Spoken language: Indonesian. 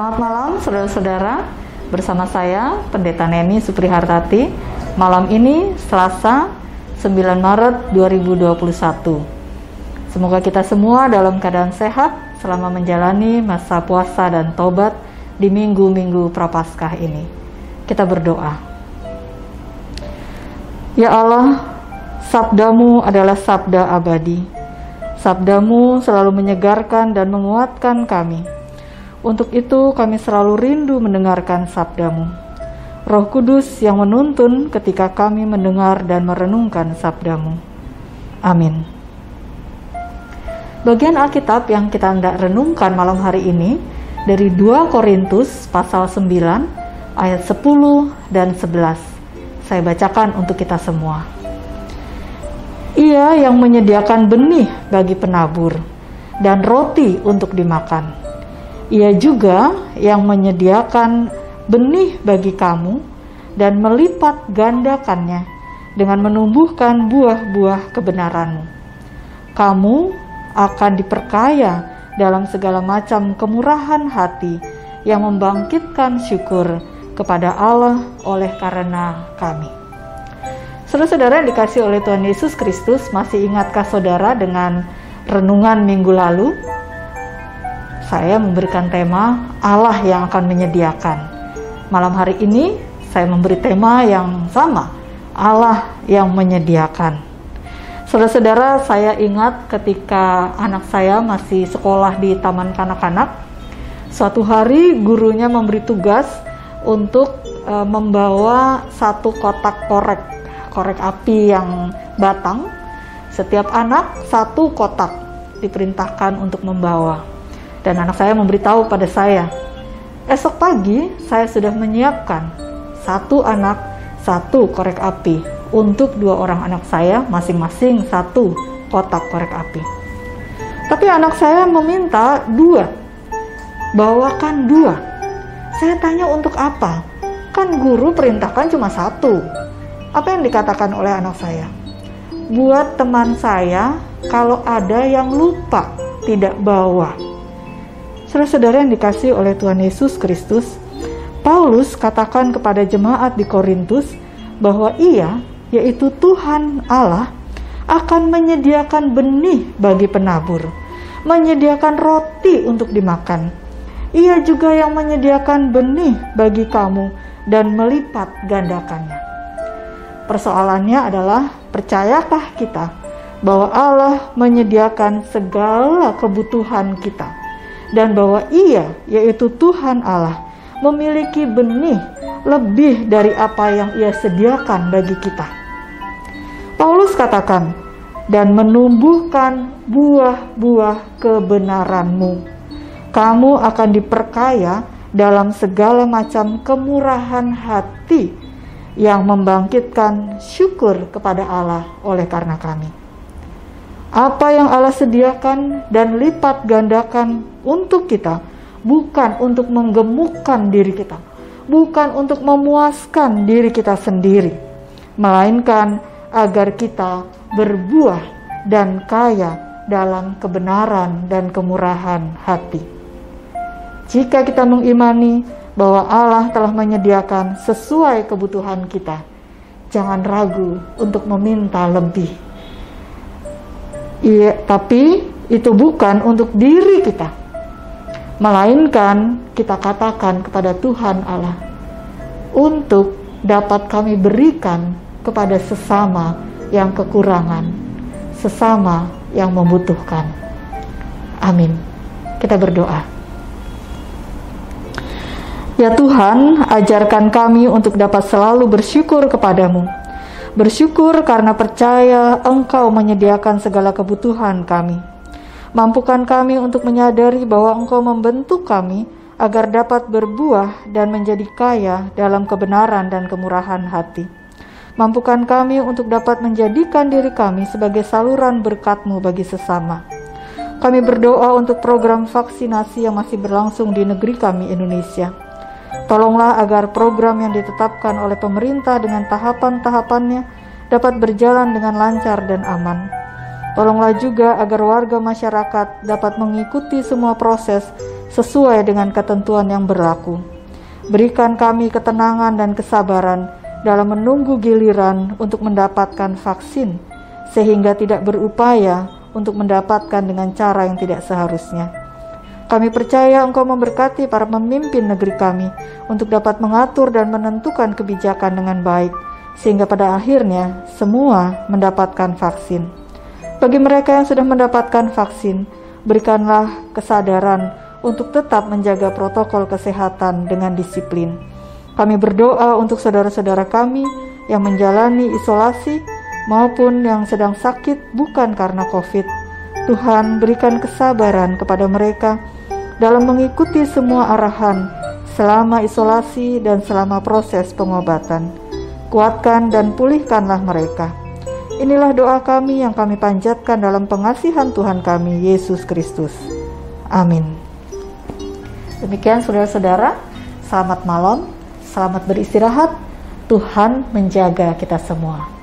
Selamat malam saudara-saudara. Bersama saya Pendeta Neni Suprihartati. Malam ini Selasa 9 Maret 2021 Semoga kita semua dalam keadaan sehat Selama menjalani masa puasa dan tobat Di minggu-minggu prapaskah ini. Kita berdoa. Ya Allah Sabdamu adalah sabda abadi. Sabdamu selalu menyegarkan dan menguatkan kami untuk itu kami selalu rindu mendengarkan sabdamu. Roh Kudus yang menuntun ketika kami mendengar dan merenungkan sabdamu. Amin. Bagian Alkitab yang kita hendak renungkan malam hari ini dari 2 Korintus pasal 9 ayat 10 dan 11. Saya bacakan untuk kita semua. Ia yang menyediakan benih bagi penabur dan roti untuk dimakan ia juga yang menyediakan benih bagi kamu dan melipat gandakannya dengan menumbuhkan buah-buah kebenaranmu. Kamu akan diperkaya dalam segala macam kemurahan hati yang membangkitkan syukur kepada Allah oleh karena kami. Saudara-saudara yang dikasih oleh Tuhan Yesus Kristus, masih ingatkah saudara dengan renungan minggu lalu saya memberikan tema Allah yang akan menyediakan. Malam hari ini saya memberi tema yang sama, Allah yang menyediakan. Saudara-saudara, saya ingat ketika anak saya masih sekolah di taman kanak-kanak, suatu hari gurunya memberi tugas untuk e, membawa satu kotak korek, korek api yang batang. Setiap anak satu kotak diperintahkan untuk membawa. Dan anak saya memberitahu pada saya, esok pagi saya sudah menyiapkan satu anak, satu korek api untuk dua orang anak saya masing-masing satu kotak korek api. Tapi anak saya meminta dua, bawakan dua. Saya tanya untuk apa? Kan guru perintahkan cuma satu. Apa yang dikatakan oleh anak saya? Buat teman saya, kalau ada yang lupa tidak bawa, Saudara-saudara yang dikasih oleh Tuhan Yesus Kristus, Paulus katakan kepada jemaat di Korintus bahwa ia, yaitu Tuhan Allah, akan menyediakan benih bagi penabur, menyediakan roti untuk dimakan. Ia juga yang menyediakan benih bagi kamu dan melipat gandakannya. Persoalannya adalah, percayakah kita bahwa Allah menyediakan segala kebutuhan kita? Dan bahwa Ia, yaitu Tuhan Allah, memiliki benih lebih dari apa yang Ia sediakan bagi kita. Paulus katakan, "Dan menumbuhkan buah-buah kebenaranmu, kamu akan diperkaya dalam segala macam kemurahan hati." yang membangkitkan syukur kepada Allah oleh karena kami apa yang Allah sediakan dan lipat gandakan untuk kita bukan untuk menggemukkan diri kita, bukan untuk memuaskan diri kita sendiri, melainkan agar kita berbuah dan kaya dalam kebenaran dan kemurahan hati. Jika kita mengimani bahwa Allah telah menyediakan sesuai kebutuhan kita, jangan ragu untuk meminta lebih Iya, tapi itu bukan untuk diri kita. Melainkan kita katakan kepada Tuhan Allah untuk dapat kami berikan kepada sesama yang kekurangan, sesama yang membutuhkan. Amin. Kita berdoa. Ya Tuhan, ajarkan kami untuk dapat selalu bersyukur kepadamu Bersyukur karena percaya Engkau menyediakan segala kebutuhan kami. Mampukan kami untuk menyadari bahwa Engkau membentuk kami agar dapat berbuah dan menjadi kaya dalam kebenaran dan kemurahan hati. Mampukan kami untuk dapat menjadikan diri kami sebagai saluran berkat-Mu bagi sesama. Kami berdoa untuk program vaksinasi yang masih berlangsung di negeri kami Indonesia. Tolonglah agar program yang ditetapkan oleh pemerintah dengan tahapan-tahapannya dapat berjalan dengan lancar dan aman. Tolonglah juga agar warga masyarakat dapat mengikuti semua proses sesuai dengan ketentuan yang berlaku. Berikan kami ketenangan dan kesabaran dalam menunggu giliran untuk mendapatkan vaksin, sehingga tidak berupaya untuk mendapatkan dengan cara yang tidak seharusnya. Kami percaya Engkau memberkati para pemimpin negeri kami untuk dapat mengatur dan menentukan kebijakan dengan baik, sehingga pada akhirnya semua mendapatkan vaksin. Bagi mereka yang sudah mendapatkan vaksin, berikanlah kesadaran untuk tetap menjaga protokol kesehatan dengan disiplin. Kami berdoa untuk saudara-saudara kami yang menjalani isolasi maupun yang sedang sakit bukan karena COVID. Tuhan berikan kesabaran kepada mereka dalam mengikuti semua arahan selama isolasi dan selama proses pengobatan. Kuatkan dan pulihkanlah mereka. Inilah doa kami yang kami panjatkan dalam pengasihan Tuhan kami, Yesus Kristus. Amin. Demikian saudara-saudara, selamat malam, selamat beristirahat. Tuhan menjaga kita semua.